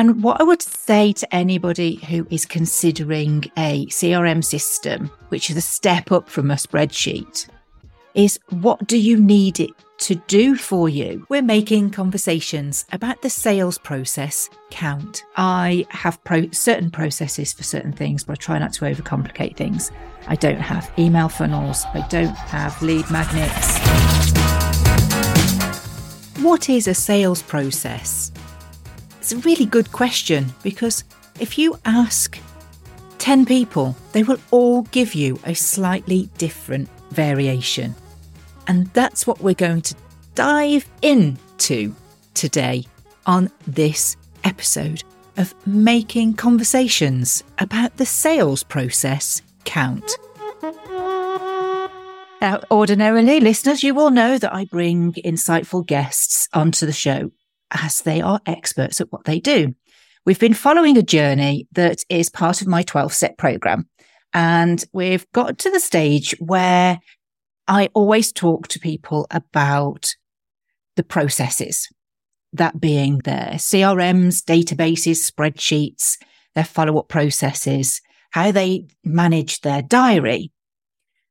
And what I would say to anybody who is considering a CRM system, which is a step up from a spreadsheet, is what do you need it to do for you? We're making conversations about the sales process count. I have pro- certain processes for certain things, but I try not to overcomplicate things. I don't have email funnels, I don't have lead magnets. What is a sales process? It's a really good question because if you ask 10 people, they will all give you a slightly different variation. And that's what we're going to dive into today on this episode of Making Conversations about the sales process count. Now, ordinarily, listeners, you will know that I bring insightful guests onto the show as they are experts at what they do. We've been following a journey that is part of my 12 step program. And we've got to the stage where I always talk to people about the processes, that being their CRMs, databases, spreadsheets, their follow up processes, how they manage their diary.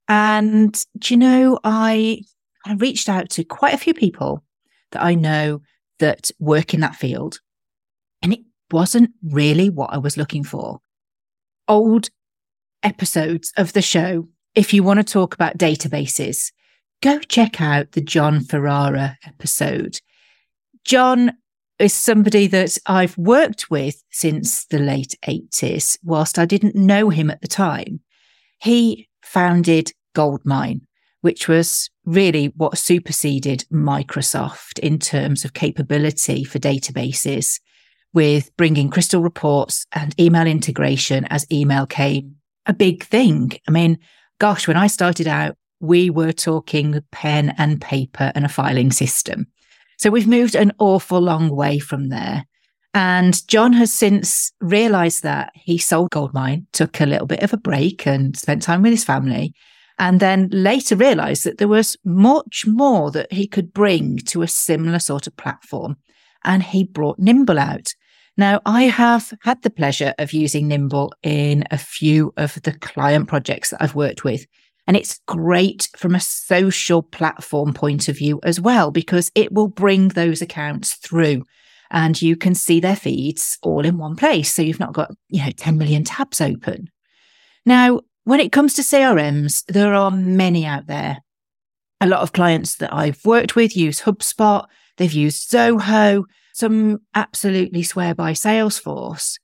And do you know, I, I reached out to quite a few people that I know that work in that field. And it wasn't really what I was looking for. Old episodes of the show, if you want to talk about databases, go check out the Jon Ferrara episode. Jon is somebody that I've worked with since the late 80s, whilst I didn't know him at the time. He founded Goldmine, which was really what superseded Microsoft in terms of capability for databases with bringing crystal reports and email integration as email came a big thing. I mean, gosh, when I started out, we were talking pen and paper and a filing system. So we've moved an awful long way from there. And Jon has since realized that he sold Goldmine, took a little bit of a break and spent time with his family and then later realized that there was much more that he could bring to a similar sort of platform. And he brought Nimble out. Now, I have had the pleasure of using Nimble in a few of the client projects that I've worked with. And it's great from a social platform point of view as well, because it will bring those accounts through and you can see their feeds all in one place. So you've not got, you know, 10 million tabs open. Now, when it comes to CRMs, there are many out there. A lot of clients that I've worked with use HubSpot, they've used Zoho, some absolutely swear by Salesforce.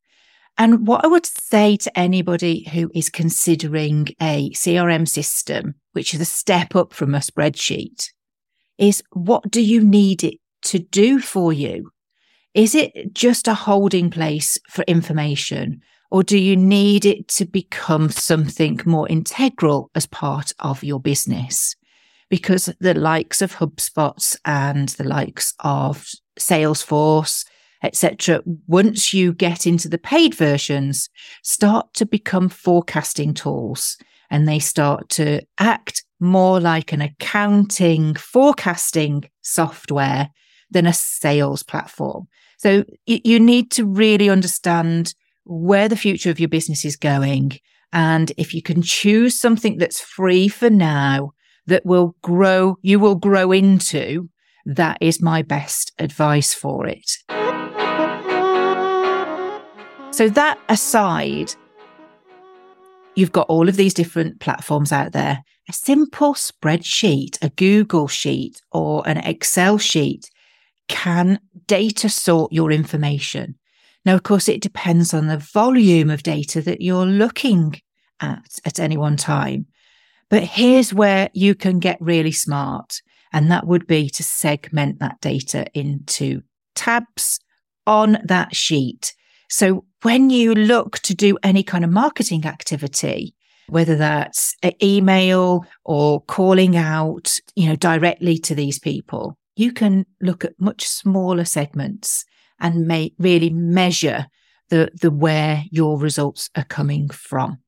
And what I would say to anybody who is considering a CRM system, which is a step up from a spreadsheet, is what do you need it to do for you? Is it just a holding place for information? Or do you need it to become something more integral as part of your business? Because the likes of HubSpot and the likes of Salesforce, etc., once you get into the paid versions, start to become forecasting tools and they start to act more like an accounting forecasting software than a sales platform. So you need to really understand where the future of your business is going. And if you can choose something that's free for now that will grow, you will grow into, that is my best advice for it. So, that aside, you've got all of these different platforms out there. A simple spreadsheet, a Google sheet, or an Excel sheet can data sort your information. Now, of course, it depends on the volume of data that you're looking at at any one time. But here's where you can get really smart. And that would be to segment that data into tabs on that sheet. So when you look to do any kind of marketing activity, whether that's email or calling out, you know, directly to these people, you can look at much smaller segments and may really measure the, the where your results are coming from.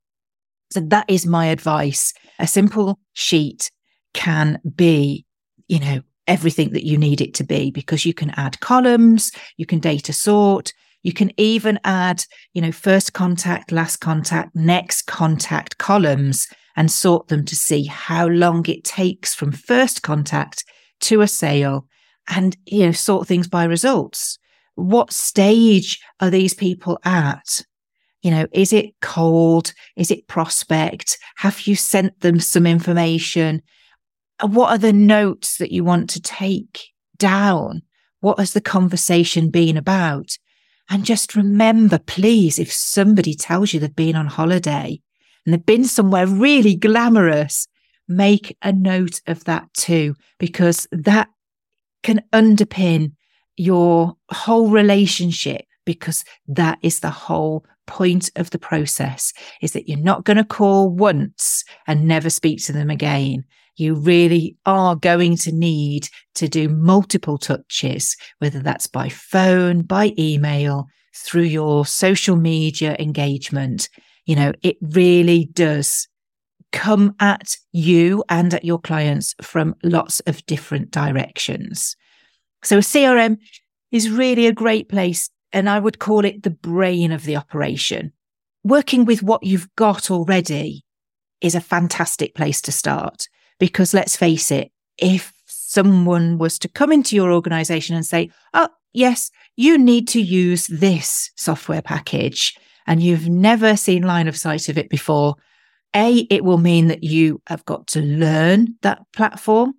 So that is my advice. A simple sheet can be, you know, everything that you need it to be because you can add columns, you can data sort, You can even add, you know, first contact, last contact, next contact columns and sort them to see how long it takes from first contact to a sale and, you know, sort things by results. What stage are these people at? You know, is it cold? Is it prospect? Have you sent them some information? What are the notes that you want to take down? What has the conversation been about? And just remember, please, if somebody tells you they've been on holiday and they've been somewhere really glamorous, make a note of that too, because that can underpin your whole relationship because that is the whole point of the process is that you're not going to call once and never speak to them again. You really are going to need to do multiple touches, whether that's by phone, by email, through your social media engagement. You know, it really does come at you and at your clients from lots of different directions. So a CRM is really a great place and I would call it the brain of the operation. Working with what you've got already is a fantastic place to start because let's face it, if someone was to come into your organization and say, Oh, yes, you need to use this software package and you've never seen line of sight of it before, A, it will mean that you have got to learn that platform.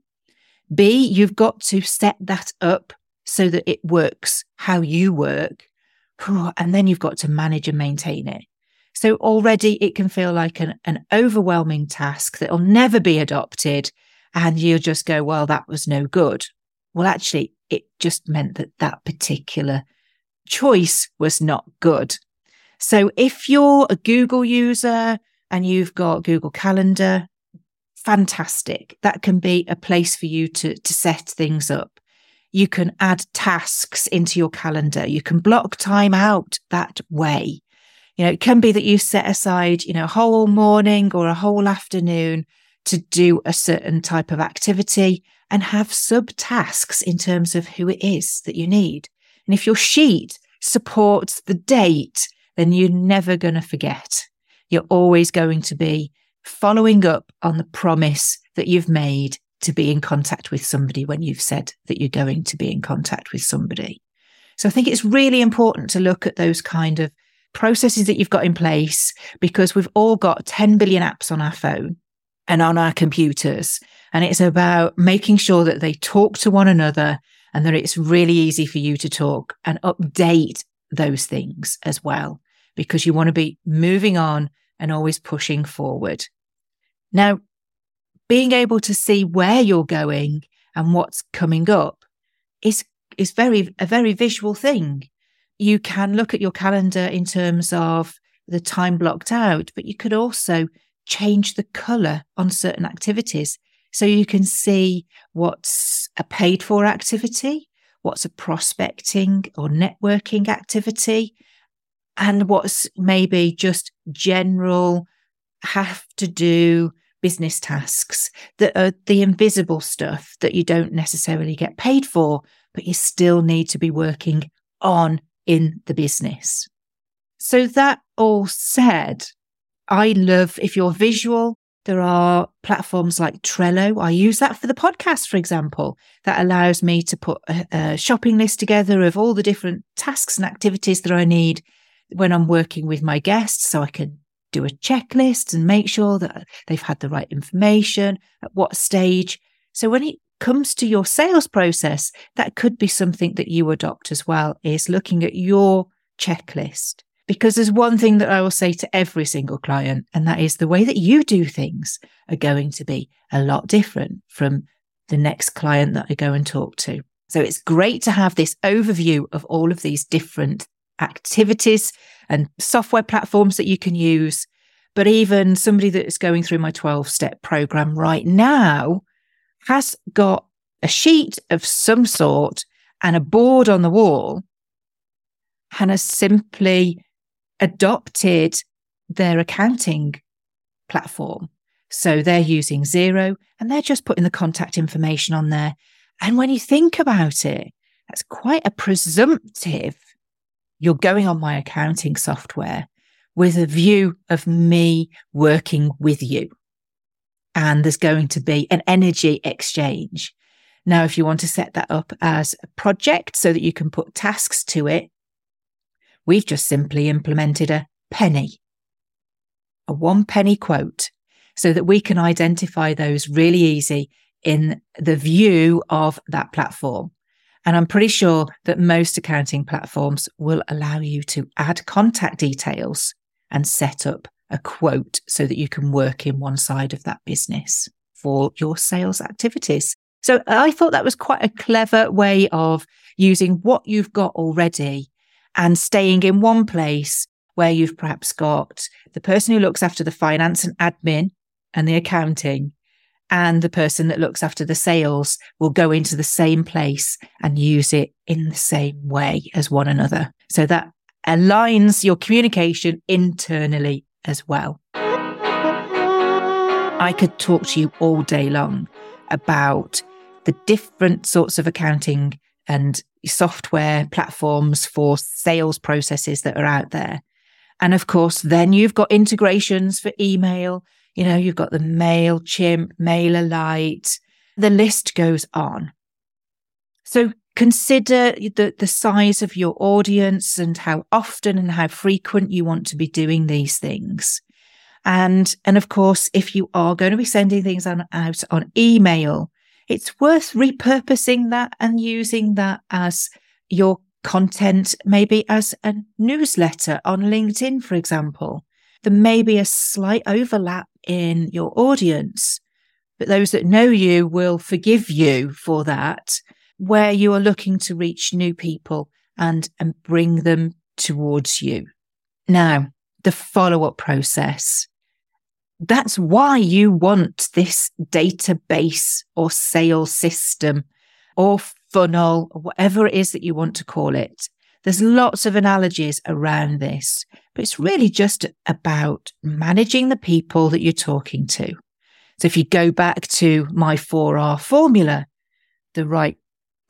B, you've got to set that up so that it works how you work. And then you've got to manage and maintain it. So already it can feel like an, an overwhelming task that'll never be adopted. And you'll just go, well, that was no good. Well, actually, it just meant that that particular choice was not good. So if you're a Google user and you've got Google Calendar, fantastic. That can be a place for you to, to set things up. You can add tasks into your calendar. You can block time out that way. You know, it can be that you set aside, you know, a whole morning or a whole afternoon to do a certain type of activity and have subtasks in terms of who it is that you need. And if your sheet supports the date, then you're never going to forget. You're always going to be following up on the promise that you've made to be in contact with somebody when you've said that you're going to be in contact with somebody. So I think it's really important to look at those kind of processes that you've got in place because we've all got 10 billion apps on our phone and on our computers. And it's about making sure that they talk to one another and that it's really easy for you to talk and update those things as well, because you want to be moving on and always pushing forward. Now, being able to see where you're going and what's coming up is is very a very visual thing. You can look at your calendar in terms of the time blocked out, but you could also change the color on certain activities. So you can see what's a paid for activity, what's a prospecting or networking activity, and what's maybe just general have to do business tasks that are the invisible stuff that you don't necessarily get paid for, but you still need to be working on in the business. So that all said, I love if you're visual, there are platforms like Trello. I use that for the podcast, for example, that allows me to put a, a shopping list together of all the different tasks and activities that I need when I'm working with my guests. So I can do a checklist and make sure that they've had the right information at what stage. So when it comes to your sales process, that could be something that you adopt as well, is looking at your checklist. Because there's one thing that I will say to every single client, and that is the way that you do things are going to be a lot different from the next client that I go and talk to. So it's great to have this overview of all of these different activities and software platforms that you can use. But even somebody that is going through my 12 step program right now has got a sheet of some sort and a board on the wall and has simply adopted their accounting platform. So they're using Xero and they're just putting the contact information on there. And when you think about it, that's quite a presumptive you're going on my accounting software with a view of me working with you. And there's going to be an energy exchange. Now, if you want to set that up as a project so that you can put tasks to it, we've just simply implemented a penny, a one penny quote so that we can identify those really easy in the view of that platform. And I'm pretty sure that most accounting platforms will allow you to add contact details and set up a quote so that you can work in one side of that business for your sales activities. So I thought that was quite a clever way of using what you've got already and staying in one place where you've perhaps got the person who looks after the finance and admin and the accounting and the person that looks after the sales will go into the same place and use it in the same way as one another. So that aligns your communication internally as well. I could talk to you all day long about the different sorts of accounting and software platforms for sales processes that are out there. And of course, then you've got integrations for email. You know, you've got the MailChimp, MailerLite. The list goes on. So consider the, the size of your audience and how often and how frequent you want to be doing these things. And, and of course, if you are going to be sending things on, out on email, it's worth repurposing that and using that as your content, maybe as a newsletter on LinkedIn, for example. There may be a slight overlap in your audience, but those that know you will forgive you for that, where you are looking to reach new people and, and bring them towards you. Now, the follow up process. That's why you want this database or sales system or funnel or whatever it is that you want to call it. There's lots of analogies around this, but it's really just about managing the people that you're talking to. So if you go back to my 4R formula, the right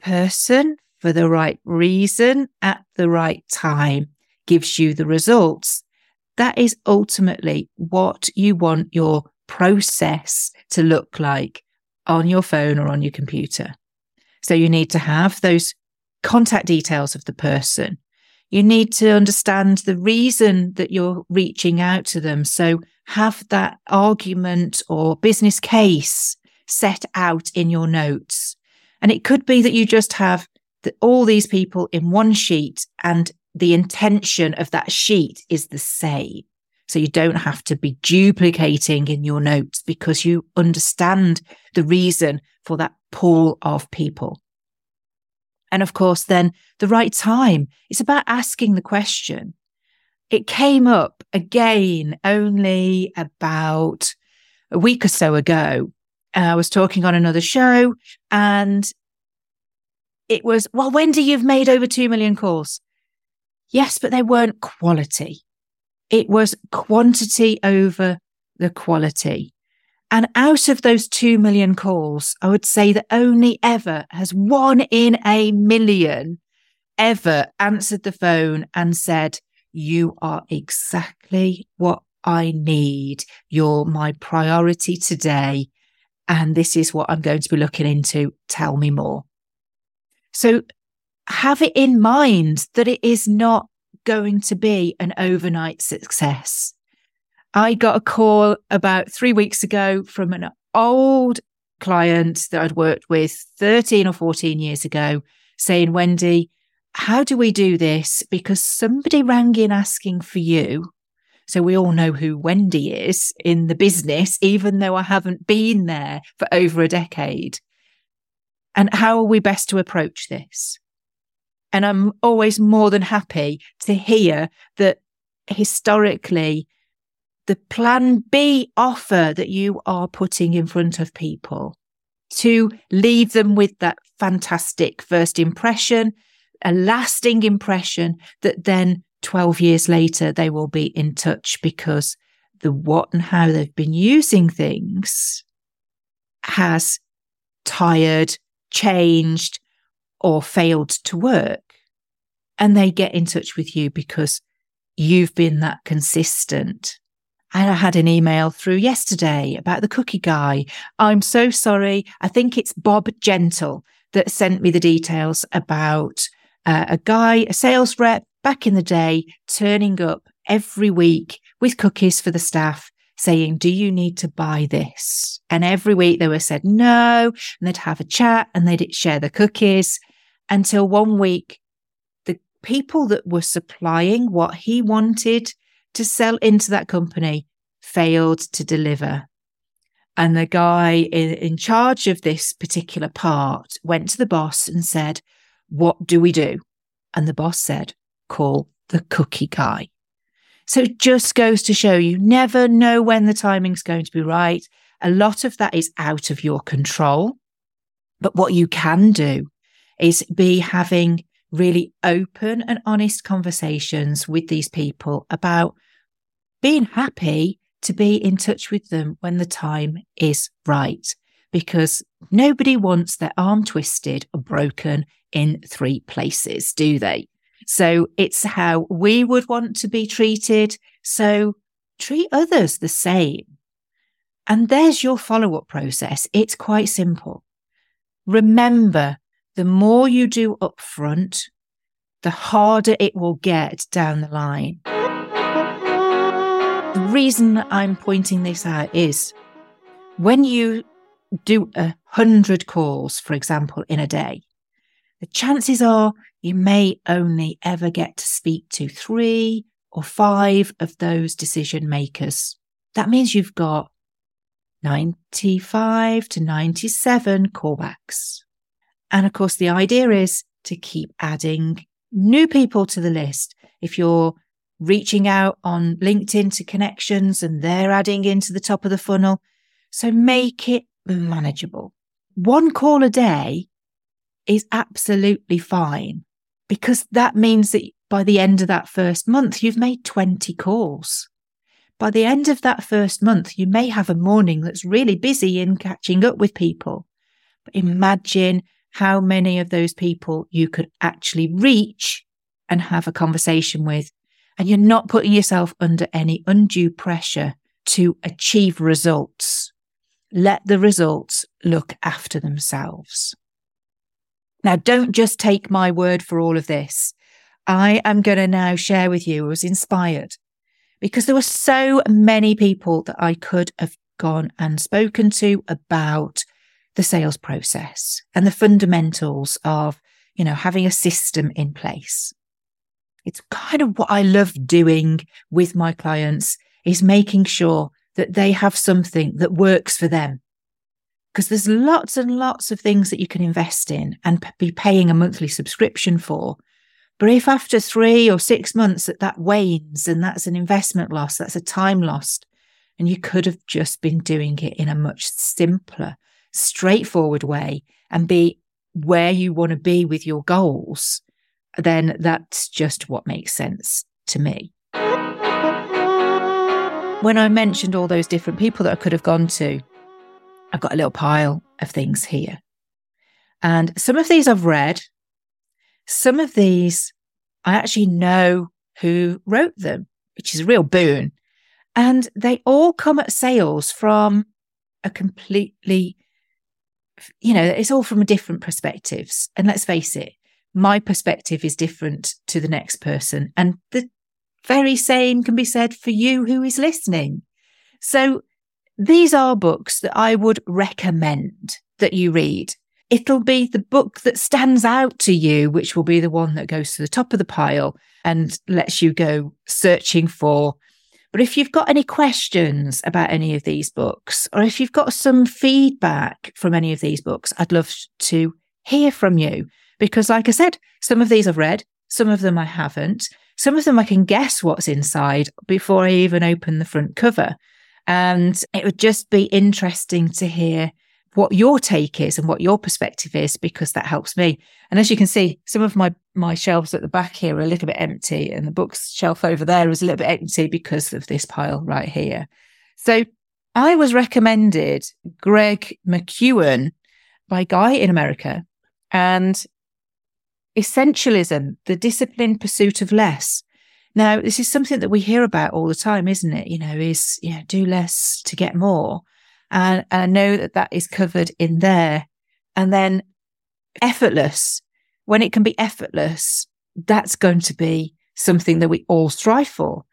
person for the right reason at the right time gives you the results. That is ultimately what you want your process to look like on your phone or on your computer. So you need to have those contact details of the person. You need to understand the reason that you're reaching out to them. So have that argument or business case set out in your notes. And it could be that you just have the, all these people in one sheet and the intention of that sheet is the same. So you don't have to be duplicating in your notes because you understand the reason for that pool of people. And of course, then the right time. It's about asking the question. It came up again only about a week or so ago. Uh, I was talking on another show and it was, well, Wendy, you've made over 2 million calls. Yes, but they weren't quality. It was quantity over the quality. And out of those 2 million calls, I would say that only ever has one in a million ever answered the phone and said, you are exactly what I need. You're my priority today. And this is what I'm going to be looking into. Tell me more. So have it in mind that it is not going to be an overnight success. I got a call about three weeks ago from an old client that I'd worked with 13 or 14 years ago saying, Wendy, how do we do this? Because somebody rang in asking for you. So we all know who Wendy is in the business, even though I haven't been there for over a decade. And how are we best to approach this? And I'm always more than happy to hear that historically, the plan B offer that you are putting in front of people to leave them with that fantastic first impression, a lasting impression that then 12 years later they will be in touch because the what and how they've been using things has tired, changed, or failed to work. and they get in touch with you because you've been that consistent. And I had an email through yesterday about the cookie guy. I'm so sorry. I think it's Bob Gentle that sent me the details about uh, a guy, a sales rep back in the day, turning up every week with cookies for the staff saying, do you need to buy this? And every week they were said no, and they'd have a chat and they'd share the cookies until one week, the people that were supplying what he wanted to sell into that company failed to deliver. And the guy in, in charge of this particular part went to the boss and said, what do we do? And the boss said, call the cookie guy. So it just goes to show you never know when the timing's going to be right. A lot of that is out of your control. But what you can do is be having really open and honest conversations with these people about being happy to be in touch with them when the time is right. Because nobody wants their arm twisted or broken in three places, do they? So it's how we would want to be treated. So treat others the same. And there's your follow up process. It's quite simple. Remember, the more you do up front, the harder it will get down the line. The reason I'm pointing this out is when you do a hundred calls, for example, in a day, the chances are you may only ever get to speak to three or five of those decision makers. That means you've got 95 to 97 callbacks. And of course, the idea is to keep adding new people to the list. If you're reaching out on LinkedIn to connections and they're adding into the top of the funnel. So make it manageable. One call a day is absolutely fine because that means that by the end of that first month, you've made 20 calls. By the end of that first month, you may have a morning that's really busy in catching up with people. But imagine how many of those people you could actually reach and have a conversation with. And you're not putting yourself under any undue pressure to achieve results. Let the results look after themselves. Now, don't just take my word for all of this. I am going to now share with you, I was inspired because there were so many people that I could have gone and spoken to about the sales process and the fundamentals of, you know, having a system in place. It's kind of what I love doing with my clients is making sure that they have something that works for them because there's lots and lots of things that you can invest in and be paying a monthly subscription for. But if after three or six months that that wanes and that's an investment loss, that's a time lost, and you could have just been doing it in a much simpler, straightforward way and be where you want to be with your goals, then that's just what makes sense to me. When I mentioned all those different people that I could have gone to, I've got a little pile of things here. And some of these I've read. Some of these I actually know who wrote them, which is a real boon. And they all come at sales from a completely, you know, it's all from different perspectives. And let's face it, my perspective is different to the next person. And the very same can be said for you who is listening. So these are books that I would recommend that you read. It'll be the book that stands out to you, which will be the one that goes to the top of the pile and lets you go searching for. But if you've got any questions about any of these books, or if you've got some feedback from any of these books, I'd love to hear from you. Because, like I said, some of these I've read, some of them I haven't. Some of them I can guess what's inside before I even open the front cover. And it would just be interesting to hear what your take is and what your perspective is, because that helps me. And as you can see, some of my, my shelves at the back here are a little bit empty and the bookshelf over there is a little bit empty because of this pile right here. So I was recommended Greg McKeown by Guy in America. And Essentialism, the disciplined pursuit of less. Now, this is something that we hear about all the time, isn't it? You know, is, you know, do less to get more. And, and I know that that is covered in there. And then effortless, when it can be effortless, that's going to be something that we all strive for.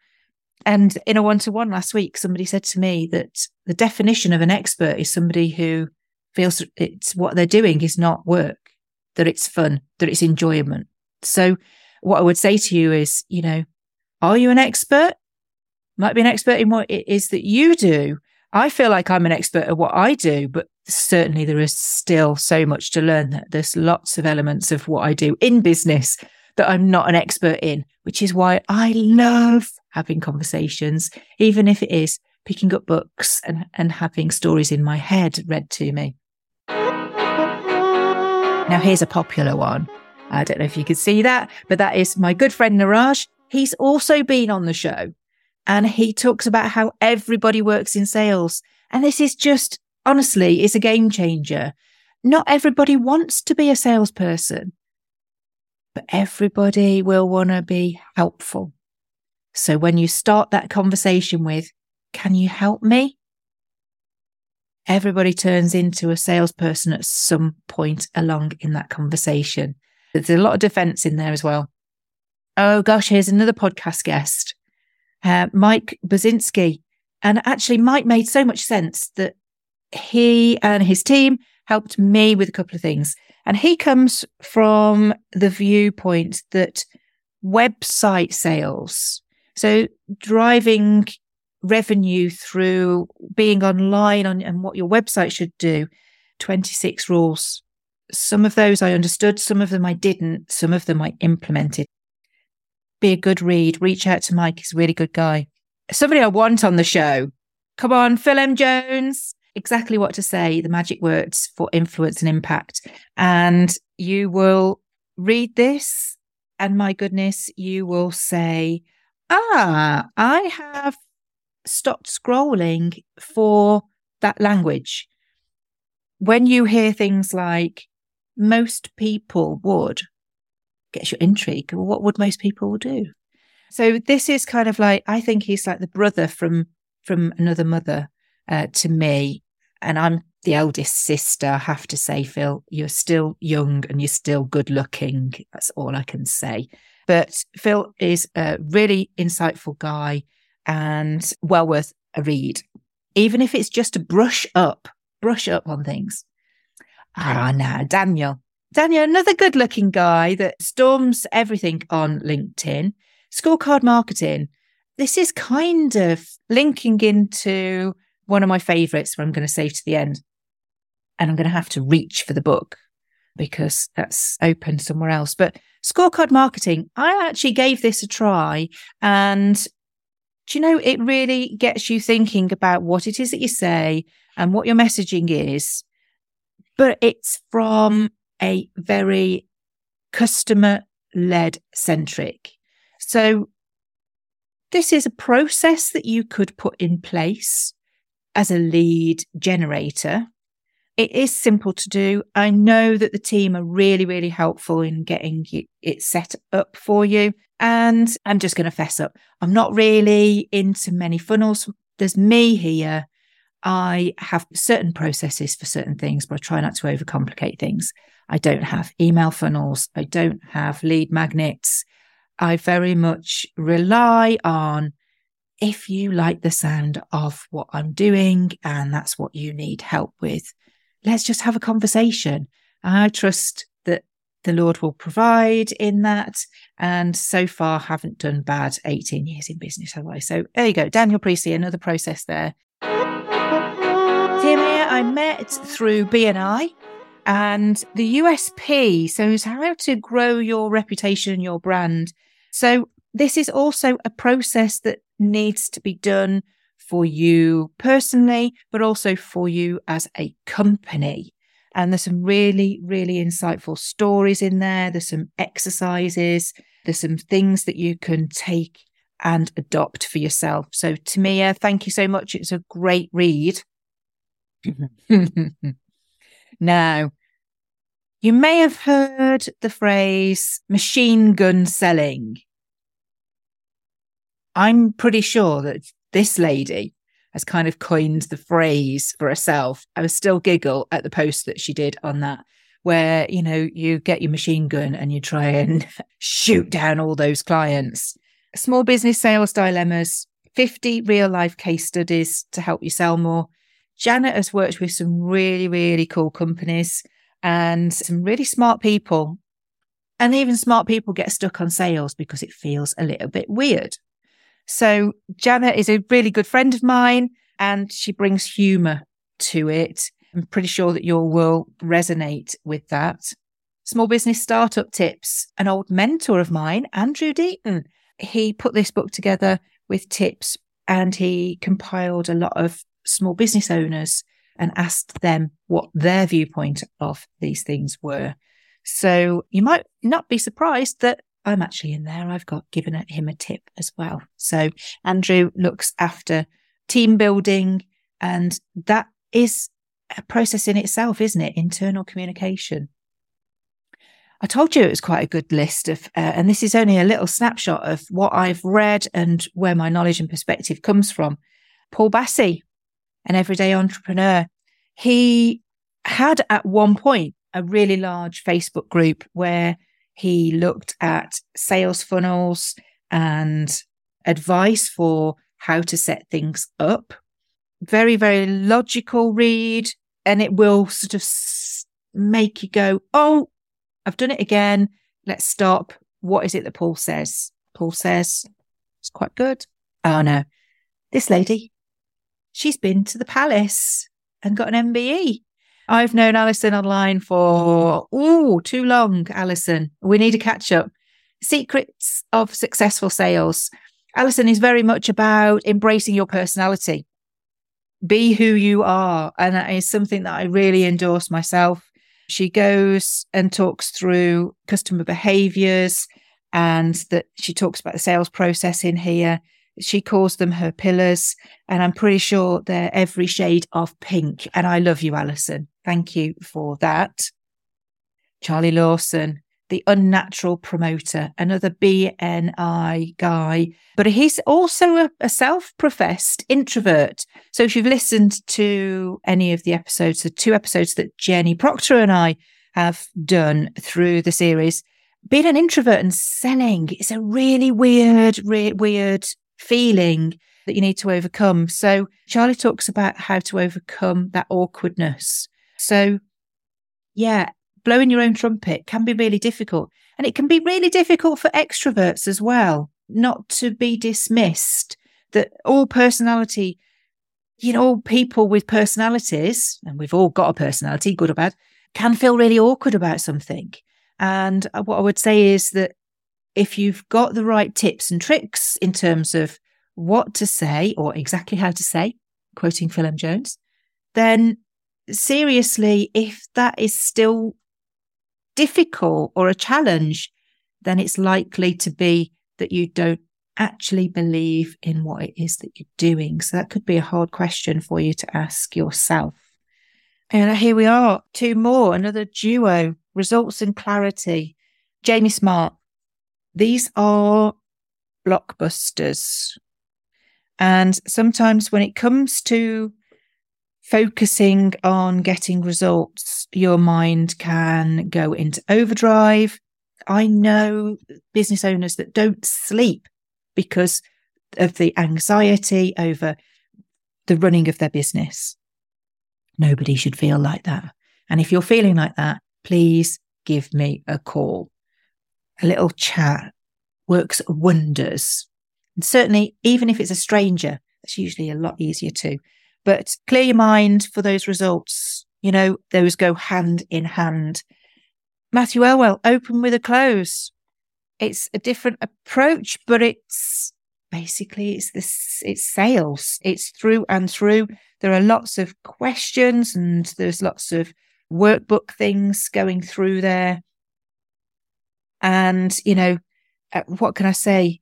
And in a one to one last week, somebody said to me that the definition of an expert is somebody who feels it's what they're doing is not work, that it's fun, that it's enjoyment. So what I would say to you is, you know, are you an expert? Might be an expert in what it is that you do. I feel like I'm an expert at what I do, but certainly there is still so much to learn. There's lots of elements of what I do in business that I'm not an expert in, which is why I love having conversations, even if it is picking up books and, and having stories in my head read to me. Now, here's a popular one. I don't know if you can see that, but that is my good friend Niraj. He's also been on the show and he talks about how everybody works in sales. And this is just, honestly, it's a game changer. Not everybody wants to be a salesperson, but everybody will want to be helpful. So when you start that conversation with, can you help me? Everybody turns into a salesperson at some point along in that conversation. There's a lot of defense in there as well. Oh gosh, here's another podcast guest, uh, Mike Baczynski. And actually, Mike made so much sense that he and his team helped me with a couple of things. And he comes from the viewpoint that website sales so driving revenue through being online on, and what your website should do, 26 rules. Some of those I understood, some of them I didn't, some of them I implemented. Be a good read. Reach out to Mike. He's a really good guy. Somebody I want on the show. Come on, Phil M. Jones. Exactly what to say, the magic words for influence and impact. And you will read this, and my goodness, you will say, ah, I have stopped scrolling for that language. When you hear things like most people would, gets your intrigue. What would most people do? So this is kind of like I think he's like the brother from from another mother uh, to me, and I'm the eldest sister. I have to say, Phil, you're still young and you're still good looking. That's all I can say. But Phil is a really insightful guy and well worth a read, even if it's just to brush up, brush up on things. Ah, now Daniel. Daniel, another good looking guy that storms everything on LinkedIn. Scorecard marketing. This is kind of linking into one of my favorites where I'm going to save to the end. And I'm going to have to reach for the book because that's open somewhere else. But scorecard marketing, I actually gave this a try and do you know, it really gets you thinking about what it is that you say and what your messaging is. But it's from a very customer led centric. So this is a process that you could put in place as a lead generator it is simple to do. I know that the team are really, really helpful in getting it set up for you. And I'm just going to fess up. I'm not really into many funnels. There's me here. I have certain processes for certain things, but I try not to overcomplicate things. I don't have email funnels. I don't have lead magnets. I very much rely on if you like the sound of what I'm doing and that's what you need help with, let's just have a conversation. I trust the Lord will provide in that. And so far, haven't done bad 18 years in business, have I? So there you go. Daniel Priestley, another process there. Timia, I met through BNI and the USP. So it's how to grow your reputation, and your brand. So this is also a process that needs to be done for you personally, but also for you as a company. And there's some really, really insightful stories in there. There's some exercises. There's some things that you can take and adopt for yourself. So, Tamia, thank you so much. It's a great read. now, You may have heard the phrase machine gun selling. I'm pretty sure that this lady has kind of coined the phrase for herself. I was still giggle at the post that she did on that, where, you know, you get your machine gun and you try and shoot down all those clients. Small business sales dilemmas, 50 real life case studies to help you sell more. Janet has worked with some really, really cool companies and some really smart people. And even smart people get stuck on sales because it feels a little bit weird. So Janet is a really good friend of mine and she brings humor to it. I'm pretty sure that you will resonate with that. Small business startup tips. An old mentor of mine, Andrew Deaton, he put this book together with tips and he compiled a lot of small business owners and asked them what their viewpoint of these things were. So you might not be surprised that I'm actually in there. I've got given him a tip as well. So Andrew looks after team building and that is a process in itself, isn't it? Internal communication. I told you it was quite a good list of, uh, and this is only a little snapshot of what I've read and where my knowledge and perspective comes from. Paul Bassi, an everyday entrepreneur, he had at one point a really large Facebook group where he looked at sales funnels and advice for how to set things up. Very, very logical read, and it will sort of make you go, Oh, I've done it again. Let's stop. What is it that Paul says? Paul says it's quite good. Oh no, this lady, she's been to the palace and got an MBE. I've known Alison online for, oh, too long, Alison. We need to catch up. Secrets of successful sales. Alison is very much about embracing your personality. Be who you are. And that is something that I really endorse myself. She goes and talks through customer behaviors and that she talks about the sales process in here. She calls them her pillars, and I'm pretty sure they're every shade of pink. And I love you, Alison. Thank you for that. Charlie Lawson, the unnatural promoter, another BNI guy, but he's also a, a self professed introvert. So if you've listened to any of the episodes, the two episodes that Jenny Proctor and I have done through the series, being an introvert and selling is a really weird, re- weird feeling that you need to overcome. So Charlie talks about how to overcome that awkwardness. So yeah, blowing your own trumpet can be really difficult. And it can be really difficult for extroverts as well, not to be dismissed that all personality, you know, all people with personalities, and we've all got a personality, good or bad, can feel really awkward about something. And uh, what I would say is that if you've got the right tips and tricks in terms of what to say or exactly how to say, quoting Phil M. Jones, then seriously, if that is still difficult or a challenge, then it's likely to be that you don't actually believe in what it is that you're doing. So that could be a hard question for you to ask yourself. And here we are, two more, another duo, results and clarity. Jamie Smart, these are blockbusters. And sometimes when it comes to focusing on getting results, your mind can go into overdrive. I know business owners that don't sleep because of the anxiety over the running of their business. Nobody should feel like that. And if you're feeling like that, please give me a call a little chat works wonders. And certainly, even if it's a stranger, it's usually a lot easier too. But clear your mind for those results. You know, those go hand in hand. Matthew Elwell, open with a close. It's a different approach, but it's basically it's this it's sales. It's through and through. There are lots of questions and there's lots of workbook things going through there. And, you know, uh, what can I say?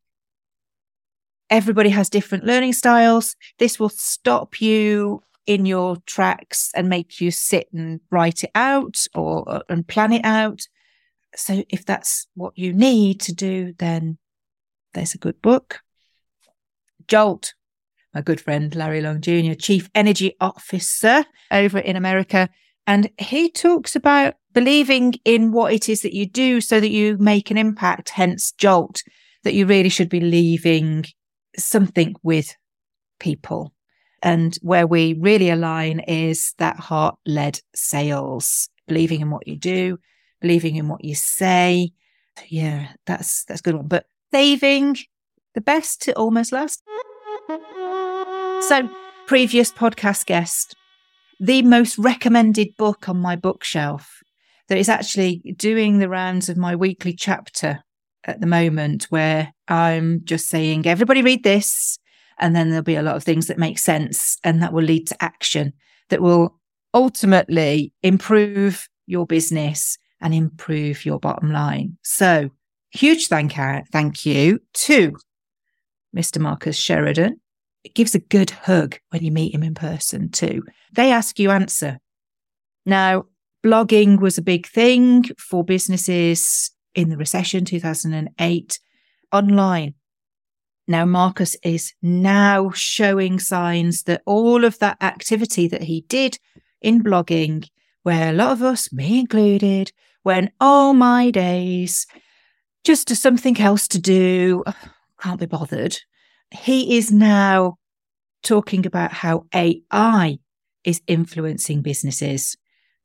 Everybody has different learning styles. This will stop you in your tracks and make you sit and write it out or and plan it out. So if that's what you need to do, then there's a good book. Jolt, my good friend Larry Long Jr., Chief Energy Officer over in America. And he talks about believing in what it is that you do so that you make an impact, hence Jolt, that you really should be leaving something with people. And where we really align is that heart led sales, believing in what you do, believing in what you say. Yeah, that's, that's good one. But saving the best to almost last. So, previous podcast guest, the most recommended book on my bookshelf that is actually doing the rounds of my weekly chapter at the moment, where I'm just saying, everybody read this. And then there'll be a lot of things that make sense and that will lead to action that will ultimately improve your business and improve your bottom line. So, huge thank, thank you to Mr. Marcus Sheridan. It gives a good hug when you meet him in person, too. They ask you answer. Now, blogging was a big thing for businesses in the recession 2008 online. Now, Marcus is now showing signs that all of that activity that he did in blogging, where a lot of us, me included, went, oh my days, just to something else to do, can't be bothered. He is now talking about how AI is influencing businesses.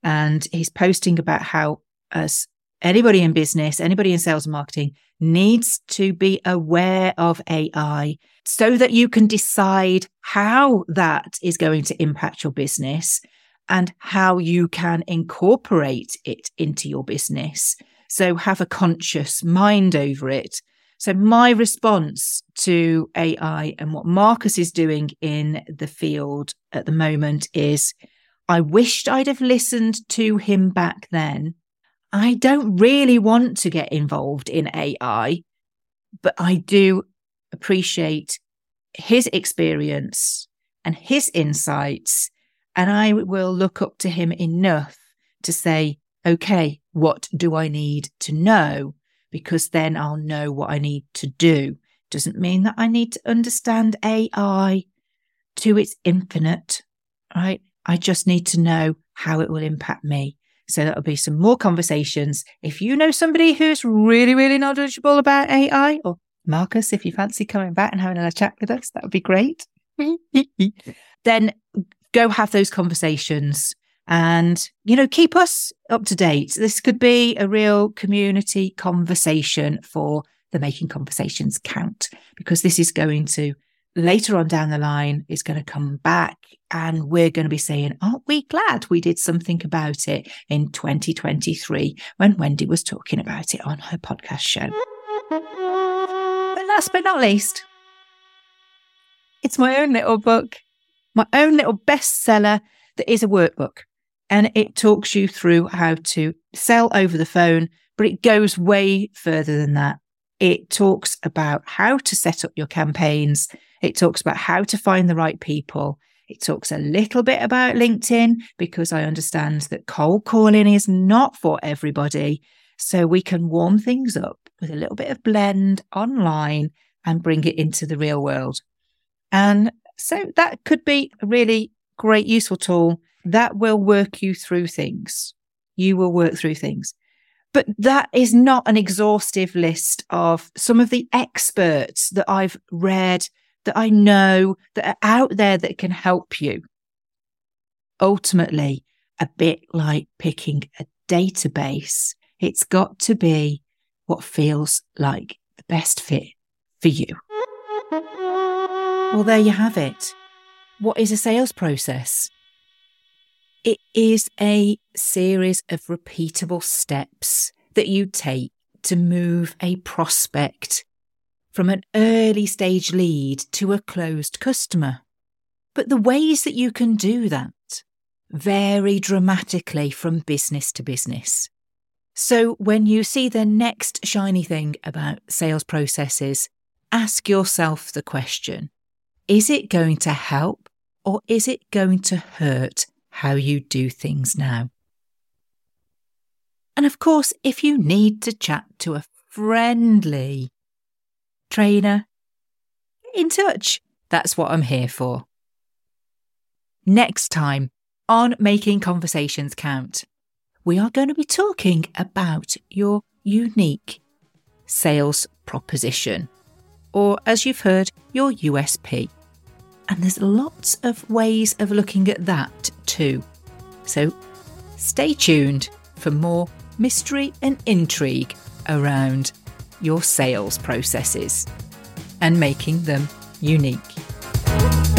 And he's posting about how, as anybody in business, anybody in sales and marketing needs to be aware of AI so that you can decide how that is going to impact your business and how you can incorporate it into your business. So have a conscious mind over it. So my response to AI and what Marcus is doing in the field at the moment is I wished I'd have listened to him back then I don't really want to get involved in AI, but I do appreciate his experience and his insights. And I will look up to him enough to say, okay, what do I need to know? Because then I'll know what I need to do. Doesn't mean that I need to understand AI to its infinite, right? I just need to know how it will impact me. So that'll be some more conversations. If you know somebody who's really, really knowledgeable about AI, or Marcus, if you fancy coming back and having a chat with us, that would be great. then go have those conversations and, you know, keep us up to date. This could be a real community conversation for the Making Conversations Count, because this is going to later on down the line is going to come back and we're going to be saying, aren't we glad we did something about it in 2023 when Wendy was talking about it on her podcast show? But last but not least, it's my own little book, my own little bestseller that is a workbook. And it talks you through how to sell over the phone, but it goes way further than that. It talks about how to set up your campaigns. It talks about how to find the right people. It talks a little bit about LinkedIn because I understand that cold calling is not for everybody. So we can warm things up with a little bit of blend online and bring it into the real world. And so that could be a really great, useful tool that will work you through things. You will work through things. But that is not an exhaustive list of some of the experts that I've read that I know that are out there that can help you. Ultimately, a bit like picking a database, it's got to be what feels like the best fit for you. Well, there you have it. What is a sales process? It is a series of repeatable steps that you take to move a prospect from an early stage lead to a closed customer. But the ways that you can do that vary dramatically from business to business. So when you see the next shiny thing about sales processes, ask yourself the question Is it going to help or is it going to hurt how you do things now? And of course, if you need to chat to a friendly trainer, get in touch. That's what I'm here for. Next time on Making Conversations Count, we are going to be talking about your unique sales proposition, or as you've heard, your USP. And there's lots of ways of looking at that too. So stay tuned for more mystery and intrigue around your sales processes and making them unique.